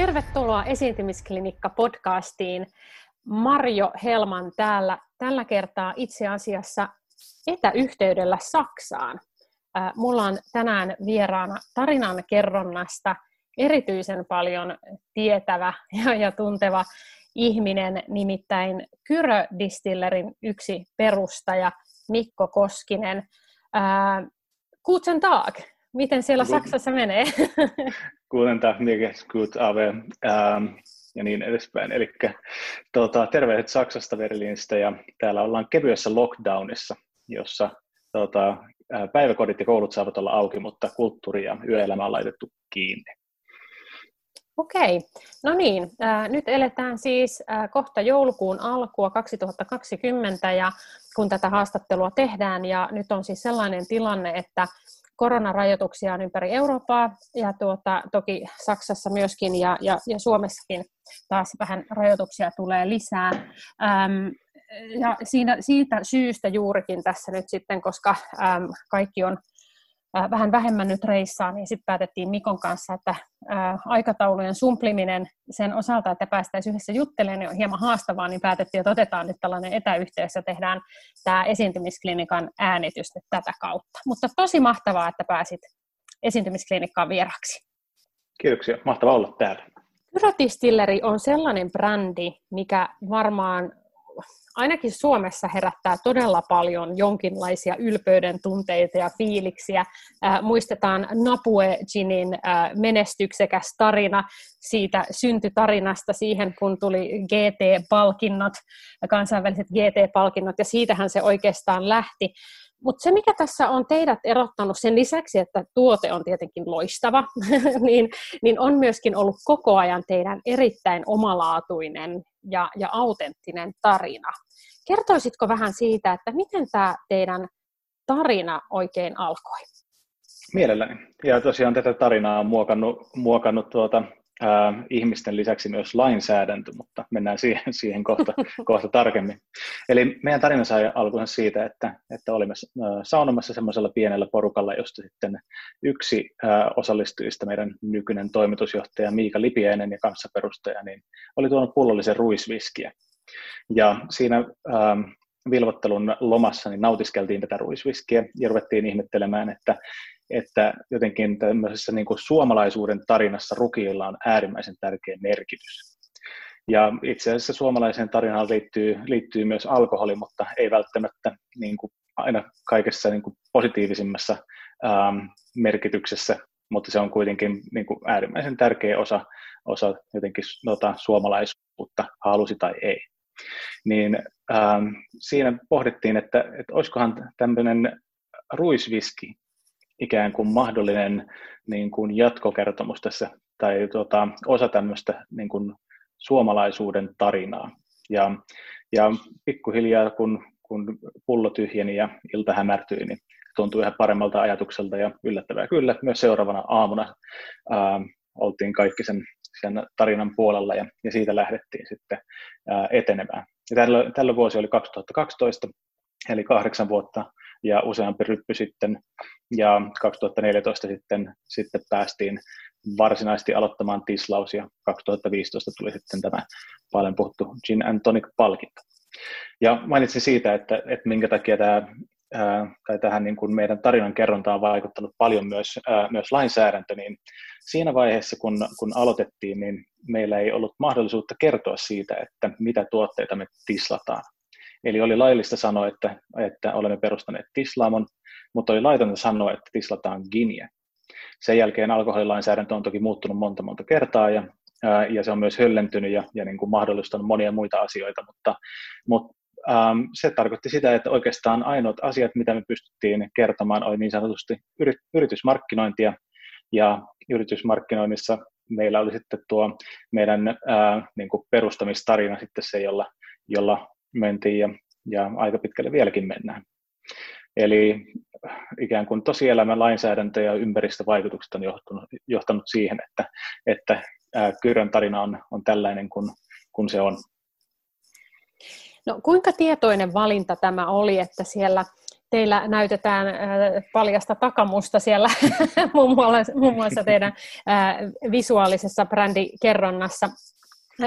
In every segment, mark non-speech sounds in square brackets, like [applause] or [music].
Tervetuloa Esiintymisklinikka-podcastiin. Marjo Helman täällä tällä kertaa itse asiassa etäyhteydellä Saksaan. Mulla on tänään vieraana tarinan kerronnasta erityisen paljon tietävä ja tunteva ihminen, nimittäin Kyrö Distillerin yksi perustaja Mikko Koskinen. Guten Tag! Miten siellä Saksassa menee? [laughs] Guten Tag, mir gut, aber ähm, ja niin edespäin. Eli tuota, terveiset Saksasta Berliinistä ja täällä ollaan kevyessä lockdownissa, jossa tuota, päiväkodit ja koulut saavat olla auki, mutta kulttuuri ja yöelämä on laitettu kiinni. Okei, no niin, äh, nyt eletään siis äh, kohta joulukuun alkua 2020 ja kun tätä haastattelua tehdään ja nyt on siis sellainen tilanne, että koronarajoituksia on ympäri Eurooppaa ja tuota, toki Saksassa myöskin ja, ja, ja Suomessakin taas vähän rajoituksia tulee lisää. Ähm, ja siinä, siitä syystä juurikin tässä nyt sitten, koska ähm, kaikki on vähän vähemmän nyt reissaa, niin sitten päätettiin Mikon kanssa, että aikataulujen sumpliminen sen osalta, että päästäisiin yhdessä juttelemaan, niin on hieman haastavaa, niin päätettiin, että otetaan nyt tällainen etäyhteys ja tehdään tämä esiintymisklinikan äänitys nyt tätä kautta. Mutta tosi mahtavaa, että pääsit esiintymisklinikkaan vieraksi. Kiitoksia, mahtavaa olla täällä. Pyrotistilleri on sellainen brändi, mikä varmaan ainakin Suomessa herättää todella paljon jonkinlaisia ylpeyden tunteita ja fiiliksiä. Äh, muistetaan Napue Ginin äh, menestyksekäs tarina siitä syntytarinasta siihen, kun tuli GT-palkinnot, kansainväliset GT-palkinnot, ja siitähän se oikeastaan lähti. Mutta se, mikä tässä on teidät erottanut sen lisäksi, että tuote on tietenkin loistava, [laughs] niin, niin on myöskin ollut koko ajan teidän erittäin omalaatuinen ja, ja autenttinen tarina. Kertoisitko vähän siitä, että miten tämä teidän tarina oikein alkoi? Mielelläni. Ja tosiaan tätä tarinaa on muokannut, muokannut tuota, ää, ihmisten lisäksi myös lainsäädäntö, mutta mennään siihen, [laughs] siihen kohta, [laughs] kohta tarkemmin. Eli meidän tarina sai alkunsa siitä, että, että olimme saunomassa semmoisella pienellä porukalla, josta sitten yksi ää, osallistujista, meidän nykyinen toimitusjohtaja Miika Lipiäinen ja kanssaperustaja, niin oli tuonut pullollisen ruisviskiä. Ja siinä ähm, vilvottelun lomassa niin nautiskeltiin tätä ruisviskiä ja ruvettiin ihmettelemään, että, että jotenkin tämmöisessä niin kuin suomalaisuuden tarinassa rukiilla on äärimmäisen tärkeä merkitys. Ja itse asiassa suomalaiseen tarinaan liittyy, liittyy myös alkoholi, mutta ei välttämättä niin kuin aina kaikessa niin kuin positiivisimmassa ähm, merkityksessä, mutta se on kuitenkin niin kuin äärimmäisen tärkeä osa, osa jotenkin noita suomalaisuutta, halusi tai ei niin ähm, siinä pohdittiin, että, että olisikohan tämmöinen ruisviski ikään kuin mahdollinen niin kuin jatkokertomus tässä, tai tuota, osa tämmöistä niin kuin suomalaisuuden tarinaa. Ja, ja pikkuhiljaa, kun, kun pullo tyhjeni ja ilta hämärtyi, niin tuntui ihan paremmalta ajatukselta ja yllättävää kyllä. Myös seuraavana aamuna ää, oltiin kaikki sen sen tarinan puolella ja, ja siitä lähdettiin sitten ää, etenemään. Ja tällä, tällä vuosi oli 2012, eli kahdeksan vuotta ja useampi ryppy sitten, ja 2014 sitten, sitten päästiin varsinaisesti aloittamaan tislaus, ja 2015 tuli sitten tämä paljon puhuttu Gin and Tonic-palkinto. Ja mainitsin siitä, että, että minkä takia tämä tai tähän niin kuin meidän tarinan kerrontaan on vaikuttanut paljon myös, myös lainsäädäntö, niin siinä vaiheessa, kun, kun aloitettiin, niin meillä ei ollut mahdollisuutta kertoa siitä, että mitä tuotteita me tislataan. Eli oli laillista sanoa, että, että olemme perustaneet tislaamon, mutta oli laitonta sanoa, että tislataan giniä. Sen jälkeen alkoholilainsäädäntö on toki muuttunut monta monta kertaa ja, ja se on myös höllentynyt ja, ja niin kuin mahdollistanut monia muita asioita, mutta, mutta ähm, se tarkoitti sitä, että oikeastaan ainoat asiat, mitä me pystyttiin kertomaan, oli niin sanotusti yritysmarkkinointia ja yritysmarkkinoinnissa meillä oli sitten tuo meidän ää, niin kuin perustamistarina sitten se, jolla, jolla mentiin ja, ja aika pitkälle vieläkin mennään. Eli ikään kuin tosielämän lainsäädäntö ja ympäristövaikutukset on johtanut, johtanut siihen, että, että Kyrön tarina on, on tällainen kuin, kuin se on. No, kuinka tietoinen valinta tämä oli, että siellä teillä näytetään paljasta takamusta siellä [laughs] muun muassa teidän visuaalisessa brändikerronnassa.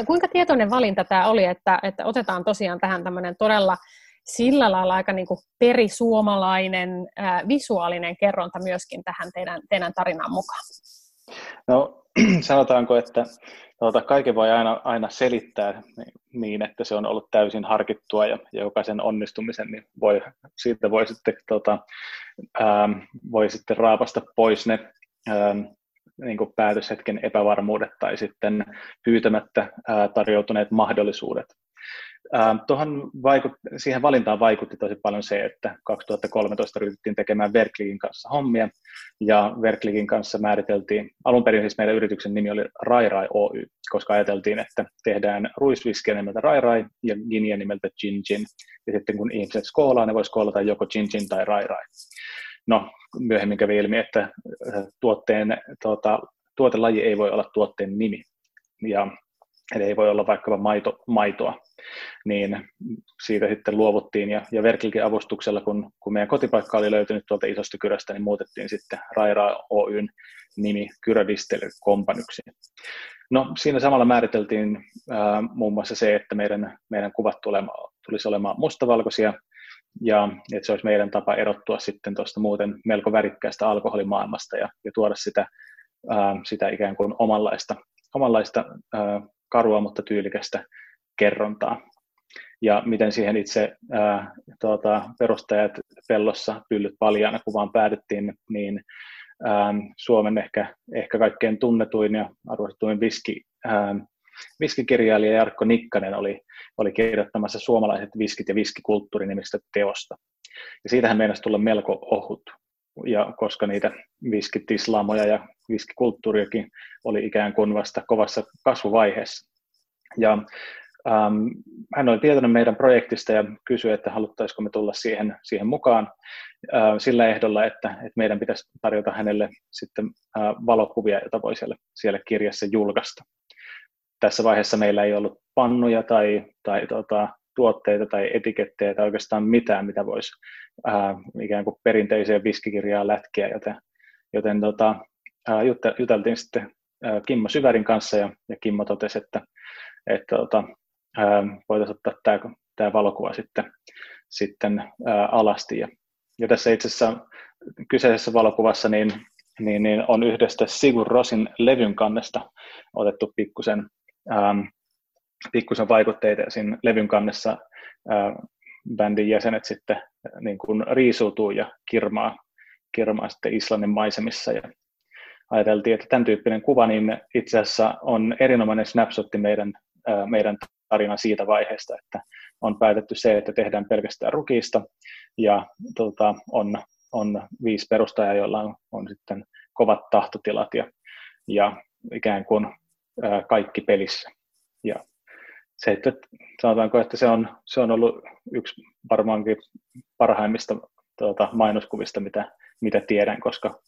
Kuinka tietoinen valinta tämä oli, että, että otetaan tosiaan tähän tämmöinen todella sillä lailla aika niin kuin perisuomalainen ää, visuaalinen kerronta myöskin tähän teidän, teidän tarinaan mukaan? No [clears throat] sanotaanko, että tuota, kaiken voi aina, aina selittää niin, että se on ollut täysin harkittua ja, ja jokaisen onnistumisen niin voi, siitä voi sitten, tuota, ää, voi sitten raapasta pois ne ää, niin kuin päätöshetken epävarmuudet tai sitten pyytämättä ää, tarjoutuneet mahdollisuudet. Ähm, tuohon vaikut, siihen valintaan vaikutti tosi paljon se, että 2013 ryhdyttiin tekemään Verkligin kanssa hommia, ja Verkligin kanssa määriteltiin, alun perin siis meidän yrityksen nimi oli Rai Rai Oy, koska ajateltiin, että tehdään ruisviskiä nimeltä Rai Rai ja giniä nimeltä Gin Gin, ja sitten kun ihmiset skoolaa, ne voi skoolata joko Gin Gin tai Rai Rai. No, myöhemmin kävi ilmi, että äh, tuotteen, tuota, tuotelaji ei voi olla tuotteen nimi, ja Eli ei voi olla vaikkapa maito, maitoa, niin siitä sitten luovuttiin ja, ja Verklikin avustuksella, kun, kun meidän kotipaikka oli löytynyt tuolta isosta kyrästä, niin muutettiin sitten Raira Oyn nimi Kyrä Companyksi. No siinä samalla määriteltiin ää, muun muassa se, että meidän, meidän kuvat tulema, tulisi olemaan mustavalkoisia ja että se olisi meidän tapa erottua sitten tuosta muuten melko värikkäästä alkoholimaailmasta ja, ja tuoda sitä, ää, sitä ikään kuin omanlaista, omanlaista ää, karua, mutta tyylikästä kerrontaa. Ja miten siihen itse ää, tuota, perustajat pellossa pyllyt paljaana kuvaan päädyttiin, niin ää, Suomen ehkä, ehkä kaikkein tunnetuin ja arvostetuin viski, ää, viskikirjailija Jarkko Nikkanen oli, oli kirjoittamassa suomalaiset viskit ja viskikulttuuri nimistä teosta. Ja siitähän meinasi tulla melko ohut, ja koska niitä viskitislaamoja ja viskikulttuuriakin oli ikään kuin vasta kovassa kasvuvaiheessa. Ja ähm, hän oli tietoinen meidän projektista ja kysyi, että haluttaisiko me tulla siihen, siihen mukaan äh, sillä ehdolla, että, että meidän pitäisi tarjota hänelle sitten äh, valokuvia, joita voi siellä, siellä kirjassa julkaista. Tässä vaiheessa meillä ei ollut pannuja tai, tai tota, tuotteita tai etikettejä tai oikeastaan mitään, mitä voisi äh, ikään kuin perinteiseen viskikirjaan lätkiä, joten, joten tota, äh, juteltiin sitten äh, Kimmo Syvärin kanssa ja, ja Kimmo totesi, että, että tota, äh, voitaisiin ottaa tämä, tämä valokuva sitten, sitten äh, alasti. Ja, ja tässä itse asiassa kyseisessä valokuvassa niin, niin, niin on yhdestä Sigur Rosin levyn kannesta otettu pikkusen ähm, pikkusen vaikutteita siinä levyn kannessa ää, bändin jäsenet sitten niin kuin riisuutuu ja kirmaa, kirmaa sitten Islannin maisemissa. Ja ajateltiin, että tämän tyyppinen kuva niin itse asiassa on erinomainen snapshotti meidän, ää, meidän tarinan siitä vaiheesta, että on päätetty se, että tehdään pelkästään rukiista ja tota, on, on viisi perustajaa, joilla on, on sitten kovat tahtotilat ja, ja ikään kuin kaikki pelissä. Ja se, että sanotaanko, että se on, se on ollut yksi varmaankin parhaimmista tuota, mainoskuvista, mitä, mitä tiedän, koska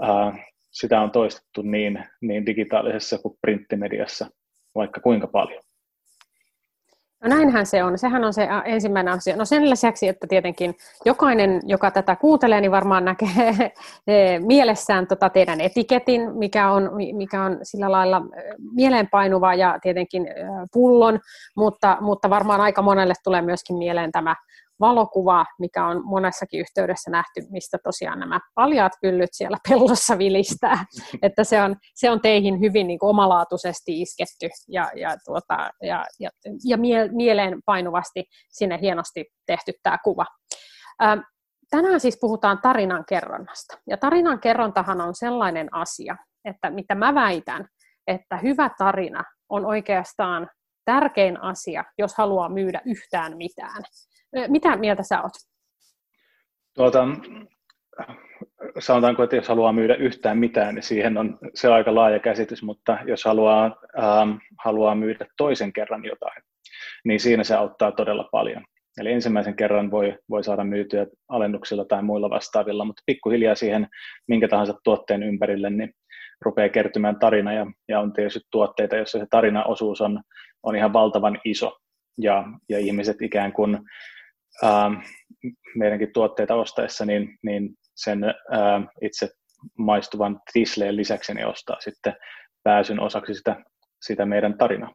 ää, sitä on toistettu niin, niin digitaalisessa kuin printtimediassa vaikka kuinka paljon. No näinhän se on. Sehän on se ensimmäinen asia. No sen lisäksi, että tietenkin jokainen, joka tätä kuuntelee, niin varmaan näkee [laughs] mielessään tota teidän etiketin, mikä on, mikä on sillä lailla mieleenpainuva ja tietenkin pullon, mutta, mutta varmaan aika monelle tulee myöskin mieleen tämä valokuva, mikä on monessakin yhteydessä nähty, mistä tosiaan nämä paljaat pyllyt siellä pellossa vilistää. [laughs] Että se on, se on teihin hyvin niin kuin omalaatuisesti isketty ja, ja, tuota, ja, ja, ja mie, mieleen painuvasti sinne hienosti tehty tämä kuva. tänään siis puhutaan tarinan kerronnasta. Ja tarinan kerrontahan on sellainen asia, että mitä mä väitän, että hyvä tarina on oikeastaan tärkein asia, jos haluaa myydä yhtään mitään. Mitä mieltä sä oot? Tuota, sanotaanko, että jos haluaa myydä yhtään mitään, niin siihen on se aika laaja käsitys, mutta jos haluaa, ähm, haluaa myydä toisen kerran jotain, niin siinä se auttaa todella paljon. Eli ensimmäisen kerran voi, voi saada myytyä alennuksilla tai muilla vastaavilla, mutta pikkuhiljaa siihen minkä tahansa tuotteen ympärille, niin rupeaa kertymään tarina ja, ja on tietysti tuotteita, joissa se tarinaosuus on, on ihan valtavan iso ja, ja ihmiset ikään kuin ähm, meidänkin tuotteita ostaessa, niin, niin sen ää, itse maistuvan tisleen lisäksi niin ostaa sitten pääsyn osaksi sitä, sitä meidän tarinaa.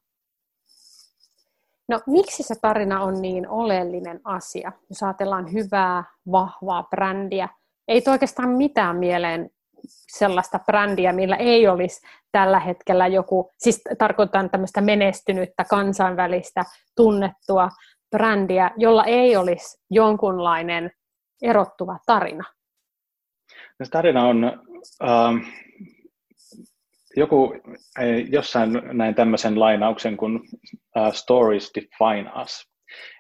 No miksi se tarina on niin oleellinen asia? Jos ajatellaan hyvää, vahvaa brändiä, ei oikeastaan mitään mieleen sellaista brändiä, millä ei olisi tällä hetkellä joku, siis tarkoitan tämmöistä menestynyttä, kansainvälistä, tunnettua brändiä, jolla ei olisi jonkunlainen erottuva tarina. Se tarina on, äh, joku jossain näin tämmöisen lainauksen kuin uh, Stories Define Us.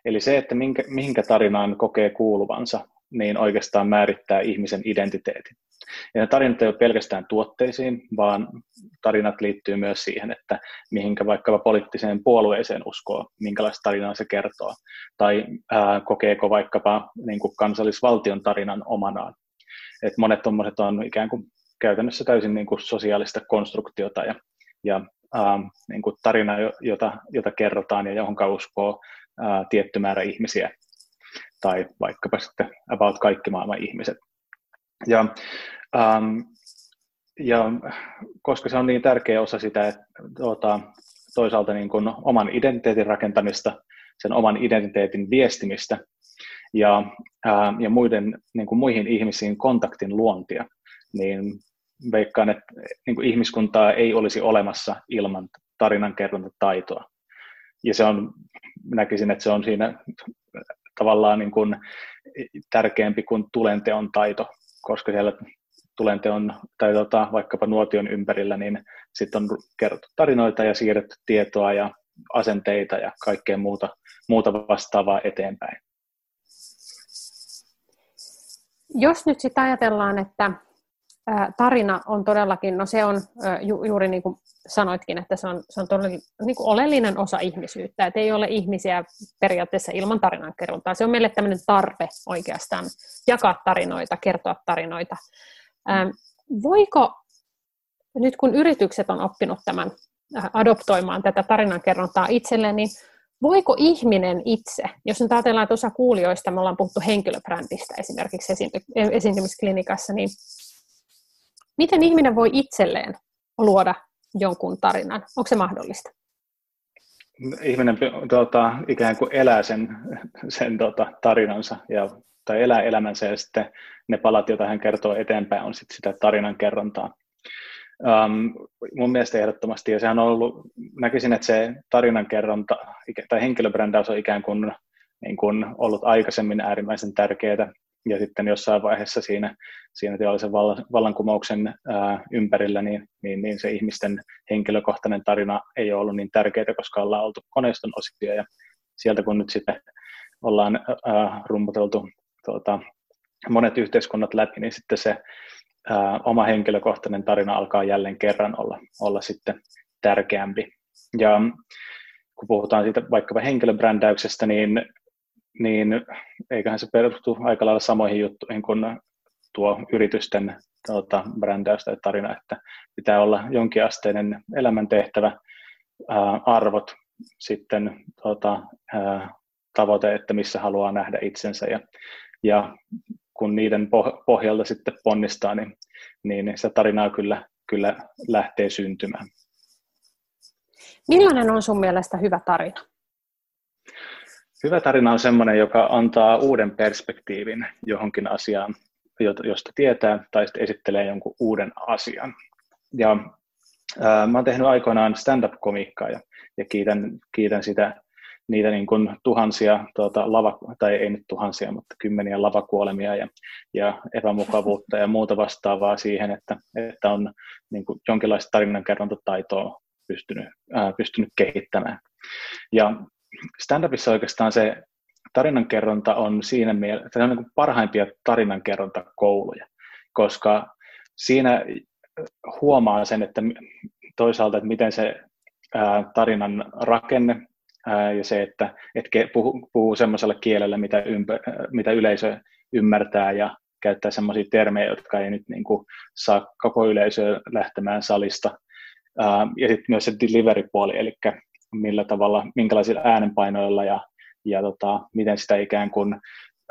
Eli se, että minkä, mihinkä tarinaan kokee kuuluvansa, niin oikeastaan määrittää ihmisen identiteetin. Ja ne tarinat ei ole pelkästään tuotteisiin, vaan tarinat liittyy myös siihen, että mihinkä vaikkapa poliittiseen puolueeseen uskoo, minkälaista tarinaa se kertoo, tai ää, kokeeko vaikkapa niin kuin kansallisvaltion tarinan omanaan. Et monet tuommoiset on ikään kuin käytännössä täysin niin kuin sosiaalista konstruktiota ja, ja ää, niin kuin tarina, jota, jota kerrotaan ja johon uskoo ää, tietty määrä ihmisiä, tai vaikkapa sitten about kaikki maailman ihmiset. Ja, ähm, ja koska se on niin tärkeä osa sitä, että tuota, toisaalta niin kuin oman identiteetin rakentamista, sen oman identiteetin viestimistä ja, ää, ja muiden, niin kuin muihin ihmisiin kontaktin luontia, niin veikkaan, että niin kuin ihmiskuntaa ei olisi olemassa ilman tarinankerrontataitoa. Ja se on, näkisin, että se on siinä tavallaan niin kuin tärkeämpi kuin tulenteon taito, koska siellä tulenteon tai tota, vaikkapa nuotion ympärillä, niin sitten on kerrottu tarinoita ja siirretty tietoa ja asenteita ja kaikkea muuta, muuta vastaavaa eteenpäin. Jos nyt sitten ajatellaan, että tarina on todellakin, no se on ju, juuri niin kuin sanoitkin, että se on, se on todella niin kuin oleellinen osa ihmisyyttä, että ei ole ihmisiä periaatteessa ilman tarinankerrontaa. Se on meille tämmöinen tarve oikeastaan jakaa tarinoita, kertoa tarinoita. Voiko, nyt kun yritykset on oppinut tämän adoptoimaan tätä tarinankerrontaa itselleen, niin voiko ihminen itse, jos nyt ajatellaan, että osa kuulijoista, me ollaan puhuttu henkilöbrändistä esimerkiksi esiintymisklinikassa, niin Miten ihminen voi itselleen luoda jonkun tarinan? Onko se mahdollista? Ihminen tuota, ikään kuin elää sen, sen tuota, tarinansa ja, tai elää elämänsä ja sitten ne palat, joita hän kertoo eteenpäin, on sitten sitä tarinan kerrontaa. Um, mun mielestä ehdottomasti, ja sehän on ollut, näkisin, että se tarinankerronta tai henkilöbrändäys on ikään kuin, niin kuin ollut aikaisemmin äärimmäisen tärkeää, ja sitten jossain vaiheessa siinä, siinä teollisen vallankumouksen ää, ympärillä, niin, niin, niin se ihmisten henkilökohtainen tarina ei ole ollut niin tärkeää, koska ollaan oltu koneiston osia, ja sieltä kun nyt sitten ollaan ää, rumputeltu tuota, monet yhteiskunnat läpi, niin sitten se ää, oma henkilökohtainen tarina alkaa jälleen kerran olla, olla sitten tärkeämpi. Ja kun puhutaan siitä vaikkapa henkilöbrändäyksestä, niin niin eiköhän se perustu aika lailla samoihin juttuihin kuin tuo yritysten tuota, brändäys tai tarina, että pitää olla jonkinasteinen elämäntehtävä, ää, arvot, sitten tuota, ää, tavoite, että missä haluaa nähdä itsensä ja, ja kun niiden pohjalta sitten ponnistaa, niin, niin se tarinaa kyllä, kyllä lähtee syntymään. Millainen on sun mielestä hyvä tarina? Hyvä tarina on sellainen, joka antaa uuden perspektiivin johonkin asiaan, josta tietää, tai sitten esittelee jonkun uuden asian. Ja ää, mä oon tehnyt aikoinaan stand-up-komiikkaa ja, ja kiitän, kiitän sitä, niitä niin kuin tuhansia, tuota, lava, tai ei nyt tuhansia, mutta kymmeniä lavakuolemia ja, ja epämukavuutta ja muuta vastaavaa siihen, että, että on niin kuin jonkinlaista tarinankerrontataitoa pystynyt, ää, pystynyt kehittämään. Ja stand-upissa oikeastaan se tarinankerronta on siinä mielessä, se on niin parhaimpia tarinankerrontakouluja, koska siinä huomaa sen, että toisaalta, että miten se tarinan rakenne ja se, että, että puhuu, puhuu semmoisella kielellä, mitä, ympä, mitä yleisö ymmärtää ja käyttää semmoisia termejä, jotka ei nyt niin kuin saa koko yleisöä lähtemään salista. Ja sitten myös se delivery-puoli, eli millä tavalla, minkälaisilla äänenpainoilla ja, ja tota, miten sitä ikään kuin,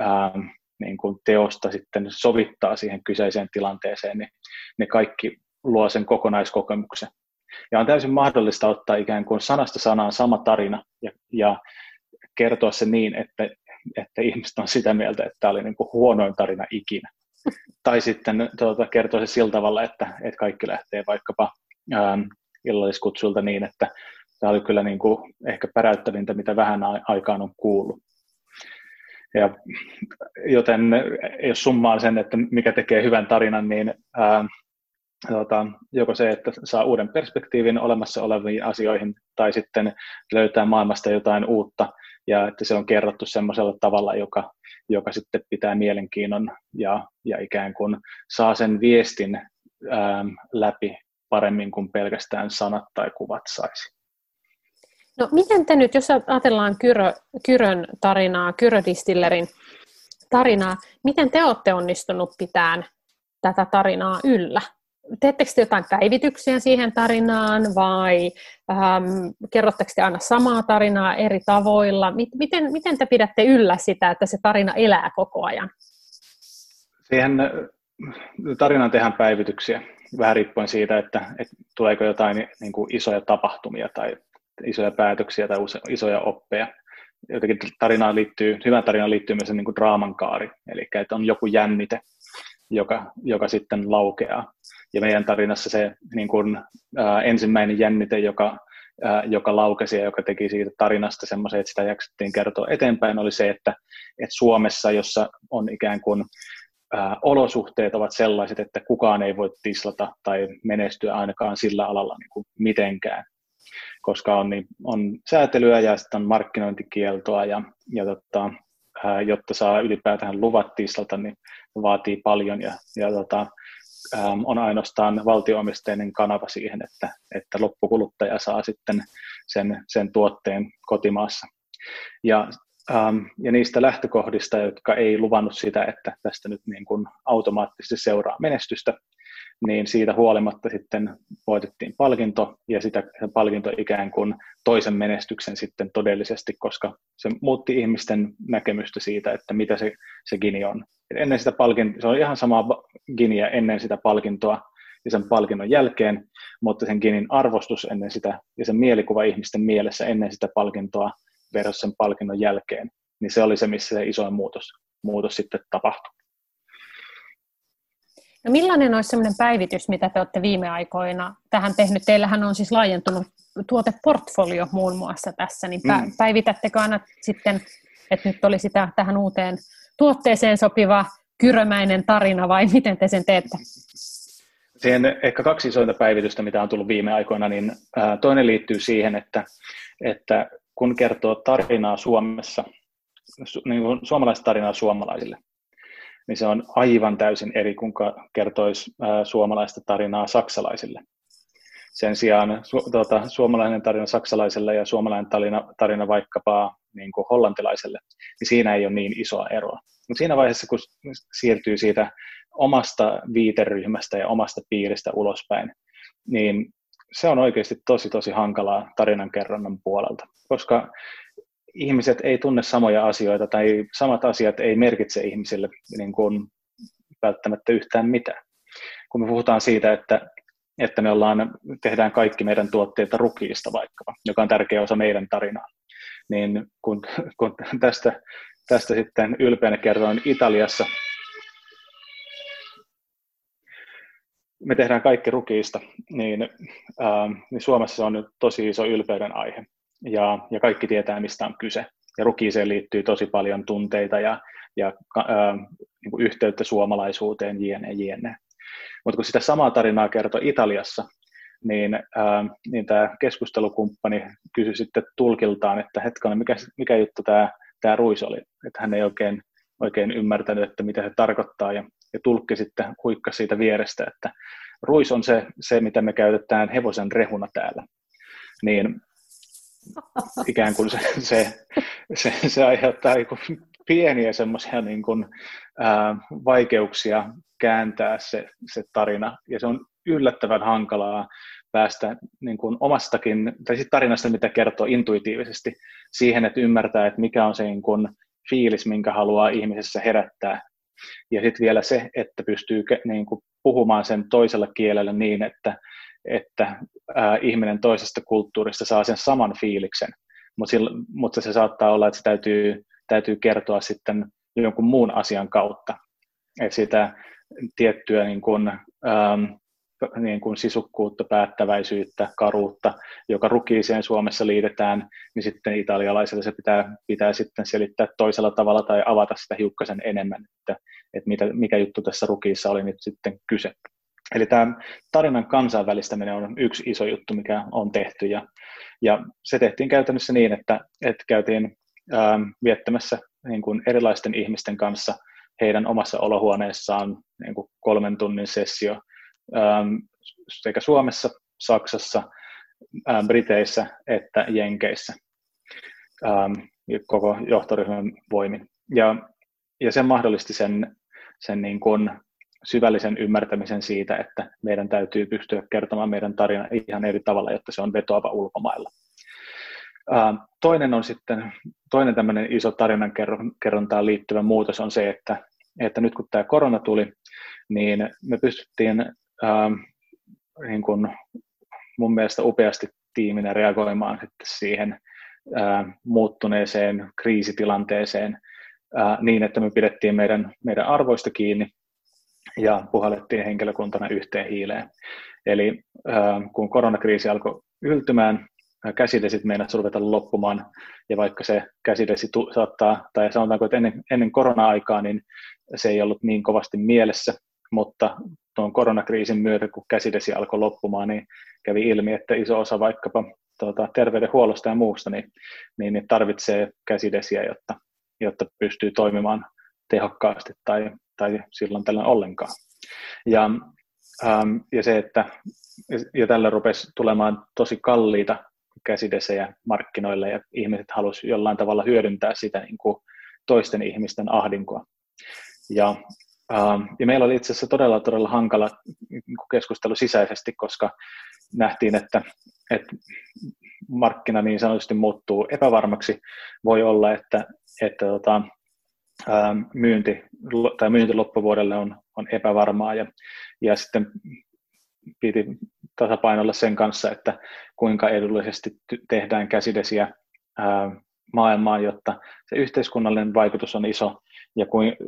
ää, niin kuin teosta sitten sovittaa siihen kyseiseen tilanteeseen, niin ne kaikki luo sen kokonaiskokemuksen. Ja on täysin mahdollista ottaa ikään kuin sanasta sanaan sama tarina ja, ja kertoa se niin, että, että ihmiset on sitä mieltä, että tämä oli niin kuin huonoin tarina ikinä. Tai sitten tuota, kertoa se sillä tavalla, että, että kaikki lähtee vaikkapa ähm, illalliskutsulta niin, että tämä oli kyllä niin kuin ehkä päräyttävintä, mitä vähän aikaan on kuullut. Ja, joten jos summaan sen, että mikä tekee hyvän tarinan, niin ää, tuota, joko se, että saa uuden perspektiivin olemassa oleviin asioihin, tai sitten löytää maailmasta jotain uutta, ja että se on kerrottu semmoisella tavalla, joka, joka sitten pitää mielenkiinnon ja, ja ikään kuin saa sen viestin ää, läpi paremmin kuin pelkästään sanat tai kuvat saisi. No miten te nyt, jos ajatellaan Kyrö, Kyrön tarinaa, Kyrödistillerin tarinaa, miten te olette onnistunut pitämään tätä tarinaa yllä? Teettekö te jotain päivityksiä siihen tarinaan vai ähm, kerrotteko te aina samaa tarinaa eri tavoilla? Miten, miten te pidätte yllä sitä, että se tarina elää koko ajan? Siihen äh, tarinaan tehdään päivityksiä, vähän riippuen siitä, että, että tuleeko jotain niin kuin isoja tapahtumia tai isoja päätöksiä tai isoja oppeja. Jotenkin tarinaan liittyy, hyvän tarinaan liittyy myös niin kuin draaman kaari, eli että on joku jännite, joka, joka sitten laukeaa. Ja meidän tarinassa se niin kuin, ää, ensimmäinen jännite, joka, ää, joka laukesi ja joka teki siitä tarinasta semmoisen, että sitä jaksettiin kertoa eteenpäin, oli se, että, että Suomessa, jossa on ikään kuin ää, olosuhteet ovat sellaiset, että kukaan ei voi tislata tai menestyä ainakaan sillä alalla niin kuin mitenkään, koska on, niin, on säätelyä ja sitten on markkinointikieltoa ja, ja tota, ää, jotta saa ylipäätään luvat tislata, niin vaatii paljon ja, ja tota, ää, on ainoastaan valtioomisteinen kanava siihen, että, että loppukuluttaja saa sitten sen, sen tuotteen kotimaassa. Ja Ähm, ja niistä lähtökohdista, jotka ei luvannut sitä, että tästä nyt niin kuin automaattisesti seuraa menestystä, niin siitä huolimatta sitten voitettiin palkinto, ja sitä palkinto ikään kuin toisen menestyksen sitten todellisesti, koska se muutti ihmisten näkemystä siitä, että mitä se, se Gini on. Ennen sitä palkintoa, se on ihan sama Giniä ennen sitä palkintoa ja sen palkinnon jälkeen, mutta sen Ginin arvostus ennen sitä ja sen mielikuva ihmisten mielessä ennen sitä palkintoa versus sen palkinnon jälkeen, niin se oli se, missä se isoin muutos, muutos sitten tapahtui. No millainen olisi sellainen päivitys, mitä te olette viime aikoina tähän tehnyt? Teillähän on siis laajentunut tuoteportfolio muun muassa tässä, niin mm. päivitättekö aina sitten, että nyt oli sitä tähän uuteen tuotteeseen sopiva kyrömäinen tarina vai miten te sen teette? Siihen ehkä kaksi isointa päivitystä, mitä on tullut viime aikoina, niin toinen liittyy siihen, että, että kun kertoo tarinaa Suomessa, niin kuin suomalaista tarinaa suomalaisille, niin se on aivan täysin eri kuin kertoisi suomalaista tarinaa saksalaisille. Sen sijaan su, tuota, suomalainen tarina saksalaiselle ja suomalainen tarina, tarina vaikkapa niin kuin hollantilaiselle, niin siinä ei ole niin isoa eroa. Mutta siinä vaiheessa, kun siirtyy siitä omasta viiteryhmästä ja omasta piiristä ulospäin, niin se on oikeasti tosi tosi hankalaa tarinankerronnan puolelta, koska ihmiset ei tunne samoja asioita tai samat asiat ei merkitse ihmisille niin kuin välttämättä yhtään mitään. Kun me puhutaan siitä, että, että me ollaan, tehdään kaikki meidän tuotteita rukiista vaikkapa, joka on tärkeä osa meidän tarinaa, niin kun, kun tästä, tästä sitten ylpeänä kerroin Italiassa me tehdään kaikki rukiista, niin, ää, niin Suomessa se on nyt tosi iso ylpeyden aihe. Ja, ja kaikki tietää, mistä on kyse. Ja rukiiseen liittyy tosi paljon tunteita ja, ja ää, niin yhteyttä suomalaisuuteen, jne, jne. Mutta kun sitä samaa tarinaa kertoi Italiassa, niin, ää, niin tämä keskustelukumppani kysyi sitten tulkiltaan, että hetkinen, mikä, mikä juttu tämä ruis oli, että hän ei oikein, oikein ymmärtänyt, että mitä se tarkoittaa. Ja ja tulkki sitten huikka siitä vierestä, että ruis on se, se, mitä me käytetään hevosen rehuna täällä. Niin [laughs] ikään kuin se, se, se, se aiheuttaa pieniä semmoisia niin kuin, ää, vaikeuksia kääntää se, se tarina, ja se on yllättävän hankalaa päästä niin kuin omastakin, tai sitten tarinasta, mitä kertoo intuitiivisesti, siihen, että ymmärtää, että mikä on se niin kuin fiilis, minkä haluaa ihmisessä herättää. Ja sitten vielä se, että pystyy niin kuin puhumaan sen toisella kielellä niin, että, että ää, ihminen toisesta kulttuurista saa sen saman fiiliksen, mutta, mutta se saattaa olla, että se täytyy, täytyy kertoa sitten jonkun muun asian kautta. Että sitä tiettyä niin kuin, ähm, niin kuin sisukkuutta, päättäväisyyttä, karuutta, joka rukiiseen Suomessa liitetään, niin sitten italialaiselle se pitää, pitää sitten selittää toisella tavalla tai avata sitä hiukkasen enemmän, että, että mitä, mikä juttu tässä rukiissa oli nyt sitten kyse. Eli tämä tarinan kansainvälistäminen on yksi iso juttu, mikä on tehty, ja, ja se tehtiin käytännössä niin, että, että käytiin ää, viettämässä niin kuin erilaisten ihmisten kanssa heidän omassa olohuoneessaan niin kuin kolmen tunnin sessio Ähm, sekä Suomessa, Saksassa, ähm, Briteissä että Jenkeissä ähm, koko johtoryhmän voimin. Ja, ja se mahdollisti sen, sen niin kuin syvällisen ymmärtämisen siitä, että meidän täytyy pystyä kertomaan meidän tarina ihan eri tavalla, jotta se on vetoava ulkomailla. Toinen on sitten, toinen tämmöinen iso tarinan kerrontaan liittyvä muutos on se, että, että nyt kun tämä korona tuli, niin me pystyttiin ähm, niin kuin mun mielestä upeasti tiiminä reagoimaan sitten siihen äh, muuttuneeseen kriisitilanteeseen äh, niin, että me pidettiin meidän, meidän arvoista kiinni ja puhallettiin henkilökuntana yhteen hiileen. Eli äh, kun koronakriisi alkoi yltymään, käsidesit meinasi ruveta loppumaan, ja vaikka se käsidesi tu- saattaa, tai sanotaanko, että ennen, ennen korona-aikaa, niin se ei ollut niin kovasti mielessä, mutta tuon koronakriisin myötä, kun käsidesi alkoi loppumaan, niin kävi ilmi, että iso osa vaikkapa tuota, terveydenhuollosta ja muusta, niin, niin, niin tarvitsee käsidesiä, jotta, jotta pystyy toimimaan tehokkaasti tai, tai silloin tällä ollenkaan. Ja, ähm, ja se, että ja tällä rupesi tulemaan tosi kalliita käsidesejä markkinoille ja ihmiset halusivat jollain tavalla hyödyntää sitä niin kuin toisten ihmisten ahdinkoa. Ja ja meillä oli itse asiassa todella, todella hankala keskustelu sisäisesti, koska nähtiin, että, että markkina niin sanotusti muuttuu epävarmaksi. Voi olla, että, että tota, ähm, myynti, tai myynti loppuvuodelle on, on epävarmaa ja, ja sitten piti tasapainolla sen kanssa, että kuinka edullisesti tehdään käsidesiä ähm, maailmaan, jotta se yhteiskunnallinen vaikutus on iso ja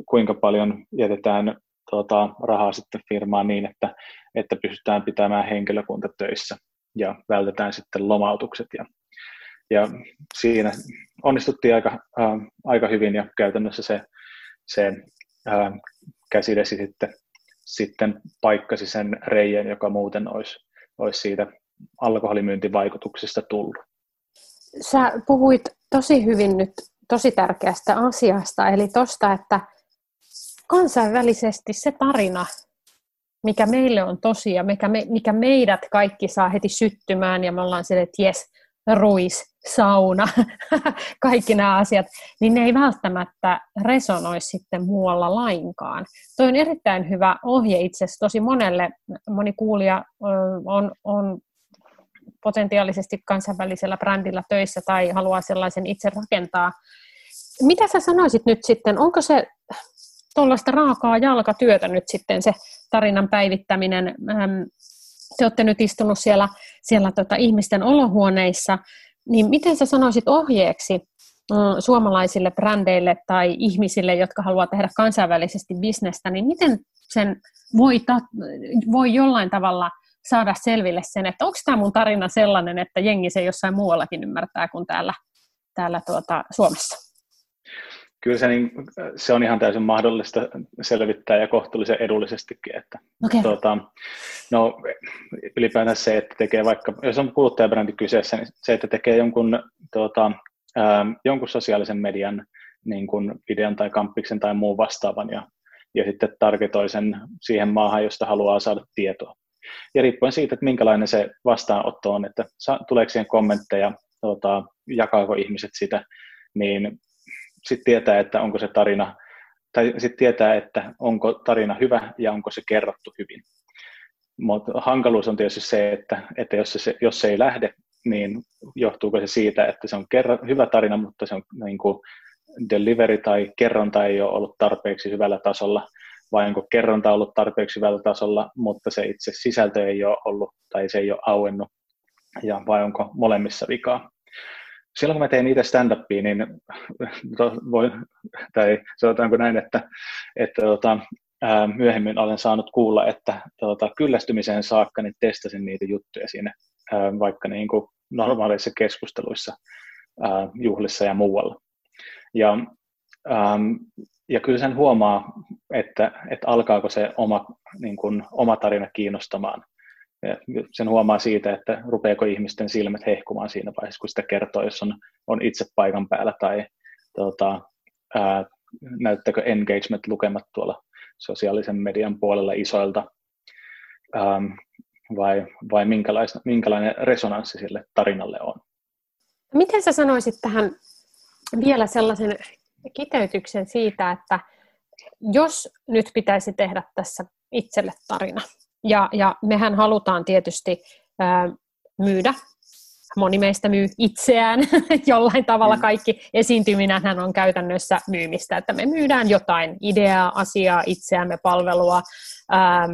kuinka paljon jätetään tota, rahaa sitten firmaan niin, että, että pystytään pitämään henkilökunta töissä ja vältetään sitten lomautukset. Ja, ja siinä onnistuttiin aika, äh, aika hyvin ja käytännössä se, se äh, käsidesi sitten, sitten paikkasi sen reijän, joka muuten olisi, olisi siitä alkoholimyyntivaikutuksista tullut. Sä puhuit tosi hyvin nyt tosi tärkeästä asiasta, eli tosta, että kansainvälisesti se tarina, mikä meille on tosi ja mikä, me, mikä meidät kaikki saa heti syttymään, ja me ollaan sille, että jes, ruis, sauna, [laughs] kaikki nämä asiat, niin ne ei välttämättä resonoi sitten muualla lainkaan. Tuo on erittäin hyvä ohje itse asiassa tosi monelle. Moni kuulija on, on potentiaalisesti kansainvälisellä brändillä töissä tai haluaa sellaisen itse rakentaa. Mitä sä sanoisit nyt sitten, onko se tuollaista raakaa jalkatyötä nyt sitten se tarinan päivittäminen? Te olette nyt istunut siellä, siellä tota ihmisten olohuoneissa, niin miten sä sanoisit ohjeeksi suomalaisille brändeille tai ihmisille, jotka haluaa tehdä kansainvälisesti bisnestä, niin miten sen voi, ta- voi jollain tavalla – saada selville sen, että onko tämä mun tarina sellainen, että jengi se jossain muuallakin ymmärtää kuin täällä, täällä tuota, Suomessa. Kyllä se, niin, se on ihan täysin mahdollista selvittää ja kohtuullisen edullisestikin. Että, okay. tuota, no, ylipäätään se, että tekee vaikka, jos on kuluttajabrändi kyseessä, niin se, että tekee jonkun, tuota, ää, jonkun sosiaalisen median niin kuin videon tai kampiksen tai muun vastaavan ja ja sitten targetoi sen siihen maahan, josta haluaa saada tietoa. Ja riippuen siitä, että minkälainen se vastaanotto on, että tuleeko siihen kommentteja, tuota, jakaako ihmiset sitä, niin sitten tietää, että onko se tarina, tai sitten tietää, että onko tarina hyvä ja onko se kerrottu hyvin. Mutta hankaluus on tietysti se, että, että jos, se, jos se ei lähde, niin johtuuko se siitä, että se on kerran, hyvä tarina, mutta se on niin kuin delivery tai kerronta ei ole ollut tarpeeksi hyvällä tasolla, vai onko kerronta ollut tarpeeksi hyvällä tasolla, mutta se itse sisältö ei ole ollut tai se ei ole auennut, ja vai onko molemmissa vikaa. Silloin kun mä tein itse stand-upia, niin voi, tai sanotaanko näin, että, että tota, myöhemmin olen saanut kuulla, että tota, kyllästymiseen saakka niin testasin niitä juttuja siinä vaikka niin kuin normaaleissa keskusteluissa juhlissa ja muualla. Ja, ähm, ja kyllä sen huomaa, että, että alkaako se oma, niin kuin, oma tarina kiinnostamaan. Ja sen huomaa siitä, että rupeako ihmisten silmät hehkumaan siinä vaiheessa, kun sitä kertoo, jos on, on itse paikan päällä tai tota, ää, näyttäkö engagement-lukemat tuolla sosiaalisen median puolella isoilta, ähm, vai, vai minkälainen resonanssi sille tarinalle on. Miten sä sanoisit tähän vielä sellaisen kiteytyksen siitä, että jos nyt pitäisi tehdä tässä itselle tarina, ja, ja mehän halutaan tietysti ää, myydä, moni meistä myy itseään [laughs] jollain tavalla, mm. kaikki esiintyminen on käytännössä myymistä, että me myydään jotain ideaa, asiaa, itseämme, palvelua, ähm,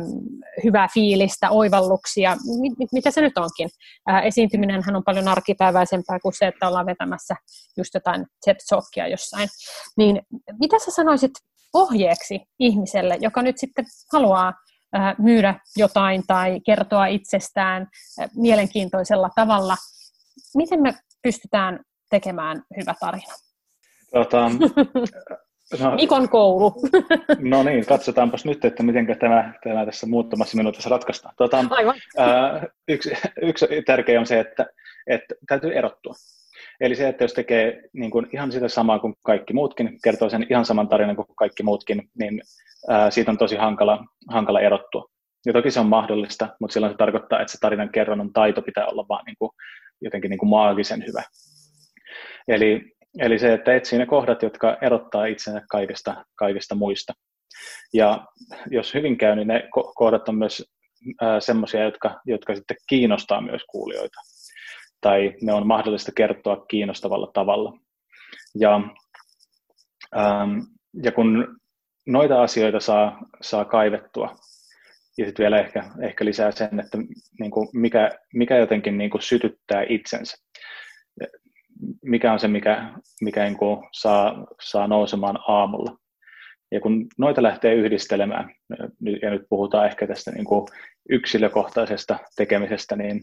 hyvää fiilistä, oivalluksia, mit, mit, mitä se nyt onkin. Äh, esiintyminenhän on paljon arkipäiväisempää kuin se, että ollaan vetämässä just jotain TED Talkia jossain. Niin mitä sä sanoisit ohjeeksi ihmiselle, joka nyt sitten haluaa äh, myydä jotain tai kertoa itsestään äh, mielenkiintoisella tavalla. Miten me pystytään tekemään hyvä tarina? Tota, [laughs] No, Mikon koulu. [laughs] No niin, katsotaanpas nyt, että miten tämä, tämä tässä muutamassa minuutissa ratkaistaan. Tuota, Aivan. Ää, yksi, yksi tärkeä on se, että, että täytyy erottua. Eli se, että jos tekee niin kuin ihan sitä samaa kuin kaikki muutkin, kertoo sen ihan saman tarinan kuin kaikki muutkin, niin ää, siitä on tosi hankala, hankala erottua. Ja toki se on mahdollista, mutta silloin se tarkoittaa, että se tarinan kerronnan taito pitää olla vaan niin kuin, jotenkin niin kuin maagisen hyvä. Eli Eli se, että etsii ne kohdat, jotka erottaa itsensä kaikesta, kaikesta muista. Ja jos hyvin käy, niin ne kohdat on myös semmoisia, jotka, jotka sitten kiinnostaa myös kuulijoita. Tai ne on mahdollista kertoa kiinnostavalla tavalla. Ja, ähm, ja kun noita asioita saa, saa kaivettua, ja sitten vielä ehkä, ehkä lisää sen, että niin kuin mikä, mikä jotenkin niin kuin sytyttää itsensä mikä on se, mikä, mikä niin kuin saa, saa nousemaan aamulla. Ja kun noita lähtee yhdistelemään, ja nyt puhutaan ehkä tästä niin kuin yksilökohtaisesta tekemisestä, niin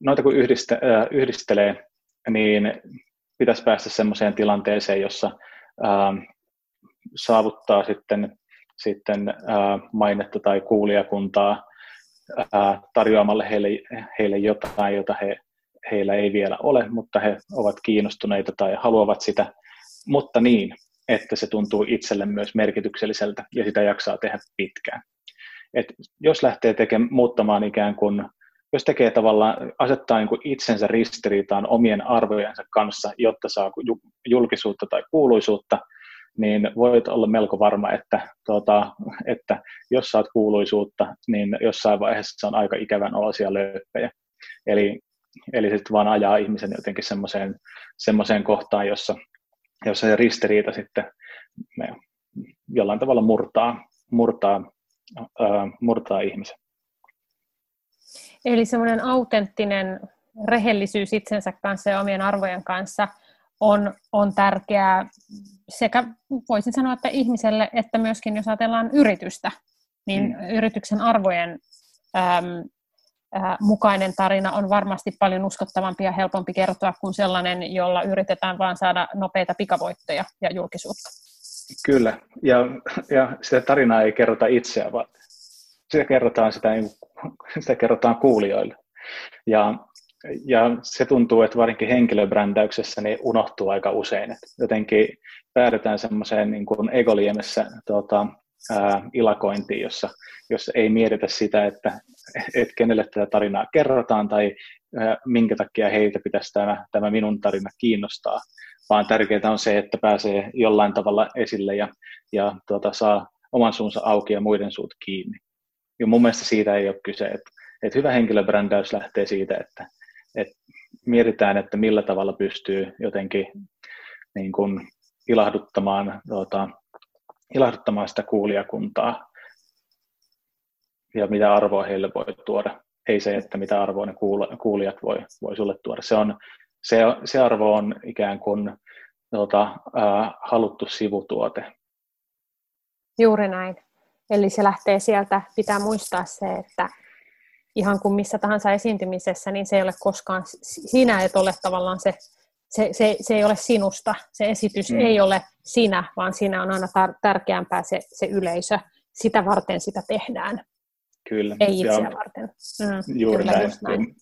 noita kun yhdiste, yhdistelee, niin pitäisi päästä sellaiseen tilanteeseen, jossa ää, saavuttaa sitten, sitten mainetta tai kuulijakuntaa tarjoamalle heille, heille jotain, jota he heillä ei vielä ole, mutta he ovat kiinnostuneita tai haluavat sitä, mutta niin, että se tuntuu itselle myös merkitykselliseltä ja sitä jaksaa tehdä pitkään. Et jos lähtee tekemään, muuttamaan ikään kuin, jos tekee tavallaan, asettaa niin kuin itsensä ristiriitaan omien arvojensa kanssa, jotta saa julkisuutta tai kuuluisuutta, niin voit olla melko varma, että, tuota, että jos saat kuuluisuutta, niin jossain vaiheessa on aika ikävän olosia löyppejä. Eli Eli sitten vaan ajaa ihmisen jotenkin semmoiseen, semmoiseen kohtaan, jossa, jossa se ristiriita sitten me jollain tavalla murtaa, murtaa, murtaa ihmisen. Eli semmoinen autenttinen rehellisyys itsensä kanssa ja omien arvojen kanssa on, on tärkeää sekä voisin sanoa, että ihmiselle, että myöskin jos ajatellaan yritystä, niin mm. yrityksen arvojen äm, mukainen tarina on varmasti paljon uskottavampi ja helpompi kertoa kuin sellainen, jolla yritetään vain saada nopeita pikavoittoja ja julkisuutta. Kyllä, ja, ja sitä tarinaa ei kerrota itseä, vaan sitä kerrotaan, sitä, sitä kerrotaan kuulijoille. Ja, ja se tuntuu, että varsinkin henkilöbrändäyksessä niin unohtuu aika usein. Että jotenkin päädytään semmoiseen niin kuin egoliemessä tota, ää, ilakointiin, jossa, jossa ei mietitä sitä, että et kenelle tätä tarinaa kerrotaan tai ää, minkä takia heitä pitäisi tämä, tämä minun tarina kiinnostaa, vaan tärkeää on se, että pääsee jollain tavalla esille ja, ja tuota, saa oman suunsa auki ja muiden suut kiinni. Ja mun mielestä siitä ei ole kyse, että, että hyvä henkilöbrändäys lähtee siitä, että, että mietitään, että millä tavalla pystyy jotenkin niin kuin ilahduttamaan, tuota, ilahduttamaan sitä kuulijakuntaa ja mitä arvoa heille voi tuoda. Ei se, että mitä arvoa ne kuulijat voi, voi sulle tuoda. Se, on, se, se arvo on ikään kuin tuota, äh, haluttu sivutuote. Juuri näin. Eli se lähtee sieltä, pitää muistaa se, että ihan kuin missä tahansa esiintymisessä, niin se ei ole koskaan, sinä et ole tavallaan se, se, se, se ei ole sinusta, se esitys mm. ei ole sinä, vaan siinä on aina tar- tärkeämpää se, se yleisö, sitä varten sitä tehdään. Kyllä. Ei itseä varten. Mm, juuri kyllä, näin. näin.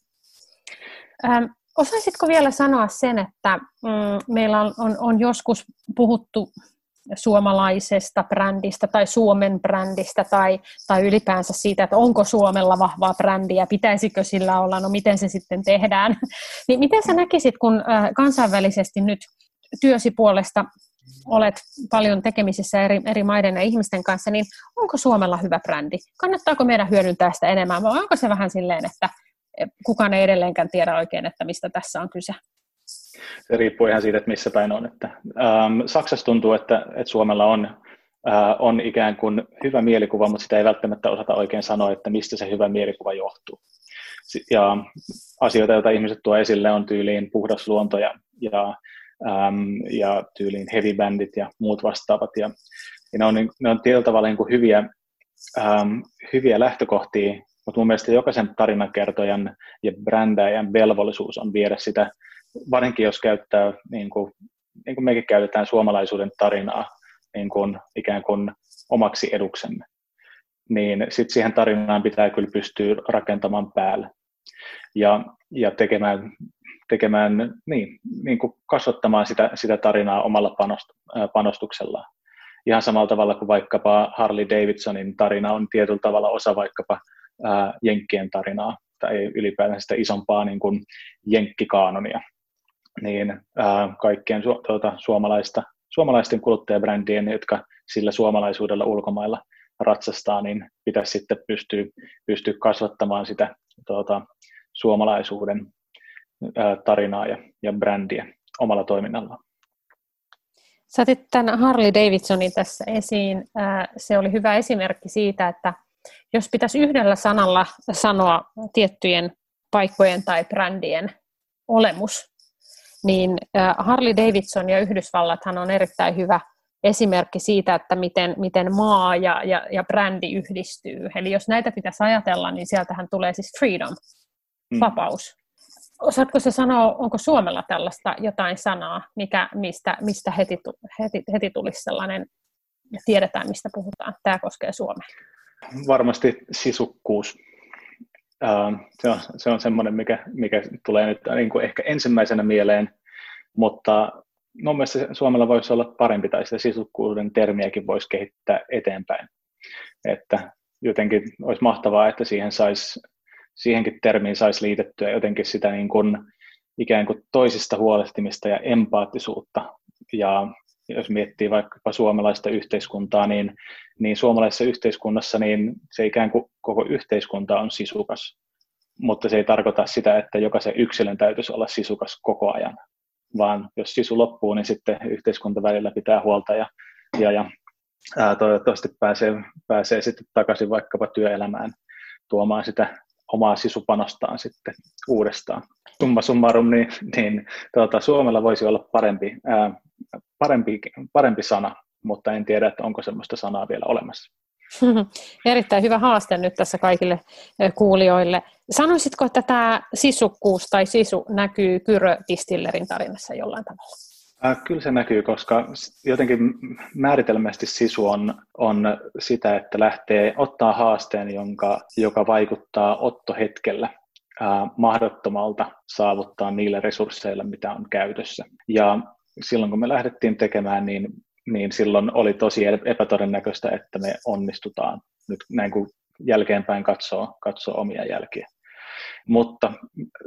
Ähm, osaisitko vielä sanoa sen, että mm, meillä on, on, on joskus puhuttu suomalaisesta brändistä tai Suomen brändistä tai, tai ylipäänsä siitä, että onko Suomella vahvaa brändiä, pitäisikö sillä olla, no miten se sitten tehdään. [laughs] niin miten sä näkisit, kun kansainvälisesti nyt työsi puolesta olet paljon tekemisissä eri, eri maiden ja ihmisten kanssa, niin onko Suomella hyvä brändi? Kannattaako meidän hyödyntää sitä enemmän vai onko se vähän silleen, että kukaan ei edelleenkään tiedä oikein, että mistä tässä on kyse? Se riippuu ihan siitä, että missä päin on. Että, ähm, Saksassa tuntuu, että, että Suomella on, äh, on ikään kuin hyvä mielikuva, mutta sitä ei välttämättä osata oikein sanoa, että mistä se hyvä mielikuva johtuu. Ja asioita, joita ihmiset tuo esille, on tyyliin puhdas luonto ja, ja, ähm, ja tyyliin heavy bandit ja muut vastaavat. Ja, ja ne, on, ne on tietyllä tavalla niin kuin hyviä, ähm, hyviä lähtökohtia, mutta mun mielestä jokaisen tarinankertojan ja brändäjän velvollisuus on viedä sitä varsinkin jos käyttää, niin kuin, niin kuin mekin käytetään suomalaisuuden tarinaa niin kuin, ikään kuin omaksi eduksemme, niin sitten siihen tarinaan pitää kyllä pystyä rakentamaan päälle ja, ja tekemään, tekemään niin, niin kuin kasvattamaan sitä, sitä tarinaa omalla panost, panostuksellaan. Ihan samalla tavalla kuin vaikkapa Harley Davidsonin tarina on tietyllä tavalla osa vaikkapa ää, Jenkkien tarinaa tai ylipäätään sitä isompaa niin kuin jenkkikaanonia niin ää, kaikkien su, tuota, suomalaista, suomalaisten kuluttajabrändien, jotka sillä suomalaisuudella ulkomailla ratsastaa, niin pitäisi sitten pystyä, pystyä kasvattamaan sitä tuota, suomalaisuuden ää, tarinaa ja, ja brändiä omalla toiminnalla. Sä otit tämän Harley Davidsonin tässä esiin. Se oli hyvä esimerkki siitä, että jos pitäisi yhdellä sanalla sanoa tiettyjen paikkojen tai brändien olemus, niin Harley Davidson ja Yhdysvallathan on erittäin hyvä esimerkki siitä, että miten, miten maa ja, ja, ja brändi yhdistyy. Eli jos näitä pitäisi ajatella, niin sieltähän tulee siis freedom, mm. vapaus. Osaatko se sanoa, onko Suomella tällaista jotain sanaa, mikä, mistä, mistä heti, heti, heti tulisi sellainen, ja tiedetään mistä puhutaan. Tämä koskee Suomea. Varmasti sisukkuus. Ähm, se on, se on semmoinen, mikä, mikä tulee nyt niin kuin ehkä ensimmäisenä mieleen, mutta mun mielestä Suomella voisi olla parempi, tai sitä sisukkuuden termiäkin voisi kehittää eteenpäin. Että jotenkin olisi mahtavaa, että siihen sais, siihenkin termiin saisi liitettyä jotenkin sitä niin kuin, ikään kuin toisista huolehtimista ja empaattisuutta. Ja jos miettii vaikkapa suomalaista yhteiskuntaa, niin, niin suomalaisessa yhteiskunnassa niin se ikään kuin koko yhteiskunta on sisukas, mutta se ei tarkoita sitä, että jokaisen yksilön täytyisi olla sisukas koko ajan, vaan jos sisu loppuu, niin sitten yhteiskunta välillä pitää huolta ja, ja, ja ää, toivottavasti pääsee, pääsee sitten takaisin vaikkapa työelämään tuomaan sitä omaa sisupanostaan sitten uudestaan. Summa summarum, niin, niin tuota, Suomella voisi olla parempi, ää, parempi, parempi sana, mutta en tiedä, että onko sellaista sanaa vielä olemassa. [laughs] Erittäin hyvä haaste nyt tässä kaikille kuulijoille. Sanoisitko, että tämä sisukkuus tai sisu näkyy Kyrö Distillerin tarinassa jollain tavalla? Kyllä se näkyy, koska jotenkin määritelmästi sisu on, on sitä, että lähtee ottaa haasteen, jonka, joka vaikuttaa ottohetkellä ää, mahdottomalta saavuttaa niillä resursseilla, mitä on käytössä. Ja silloin kun me lähdettiin tekemään, niin niin silloin oli tosi epätodennäköistä, että me onnistutaan nyt näin kuin jälkeenpäin katsoo, katsoo omia jälkiä. Mutta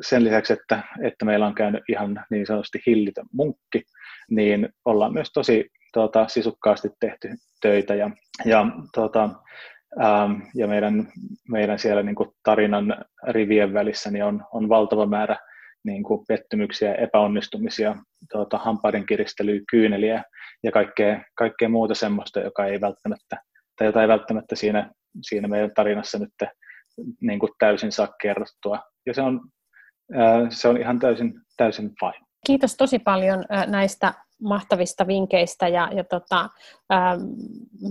sen lisäksi, että, että meillä on käynyt ihan niin sanotusti hillitön munkki, niin ollaan myös tosi tuota, sisukkaasti tehty töitä ja, ja, tuota, ähm, ja meidän, meidän siellä niin kuin tarinan rivien välissä niin on, on valtava määrä niin kuin pettymyksiä, epäonnistumisia, tuota, hampaiden kiristelyä, kyyneliä ja kaikkea, kaikkea muuta semmoista, joka ei välttämättä, tai jota ei välttämättä siinä, siinä meidän tarinassa nyt niin kuin täysin saa kerrottua. Ja se on, se on ihan täysin, täysin fine. Kiitos tosi paljon näistä mahtavista vinkkeistä ja, ja tota, ää,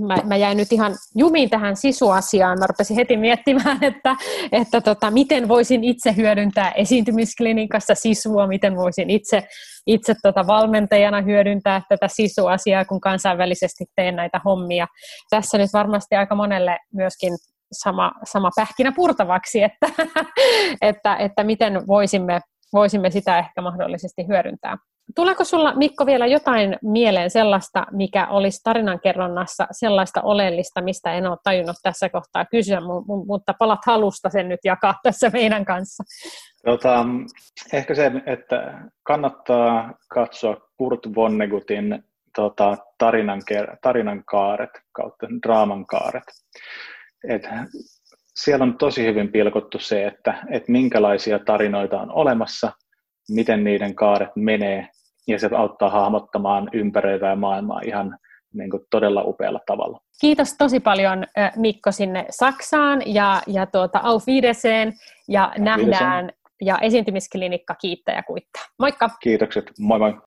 mä, mä jäin nyt ihan jumiin tähän sisuasiaan. Mä rupesin heti miettimään, [laughs] että, että tota, miten voisin itse hyödyntää esiintymisklinikassa sisua, miten voisin itse, itse tota valmentajana hyödyntää tätä sisuasiaa, kun kansainvälisesti teen näitä hommia. Tässä nyt varmasti aika monelle myöskin sama, sama pähkinä purtavaksi, että, [laughs] että, että miten voisimme, voisimme sitä ehkä mahdollisesti hyödyntää. Tuleeko sulla, Mikko, vielä jotain mieleen sellaista, mikä olisi tarinankerronnassa sellaista oleellista, mistä en ole tajunnut tässä kohtaa kysyä, mutta palat halusta sen nyt jakaa [laughs] tässä meidän kanssa? Tota, ehkä se, että kannattaa katsoa Kurt Vonnegutin tota, tarinan, tarinan kaaret kautta draaman kaaret. Et siellä on tosi hyvin pilkottu se, että, että minkälaisia tarinoita on olemassa, miten niiden kaaret menee, ja se auttaa hahmottamaan ympäröivää maailmaa ihan niin kuin todella upealla tavalla. Kiitos tosi paljon Mikko sinne Saksaan ja, ja tuota, auf Wiedersehen ja nähdään ja esiintymisklinikka kiittää ja kuittaa. Moikka! Kiitokset, moi moi!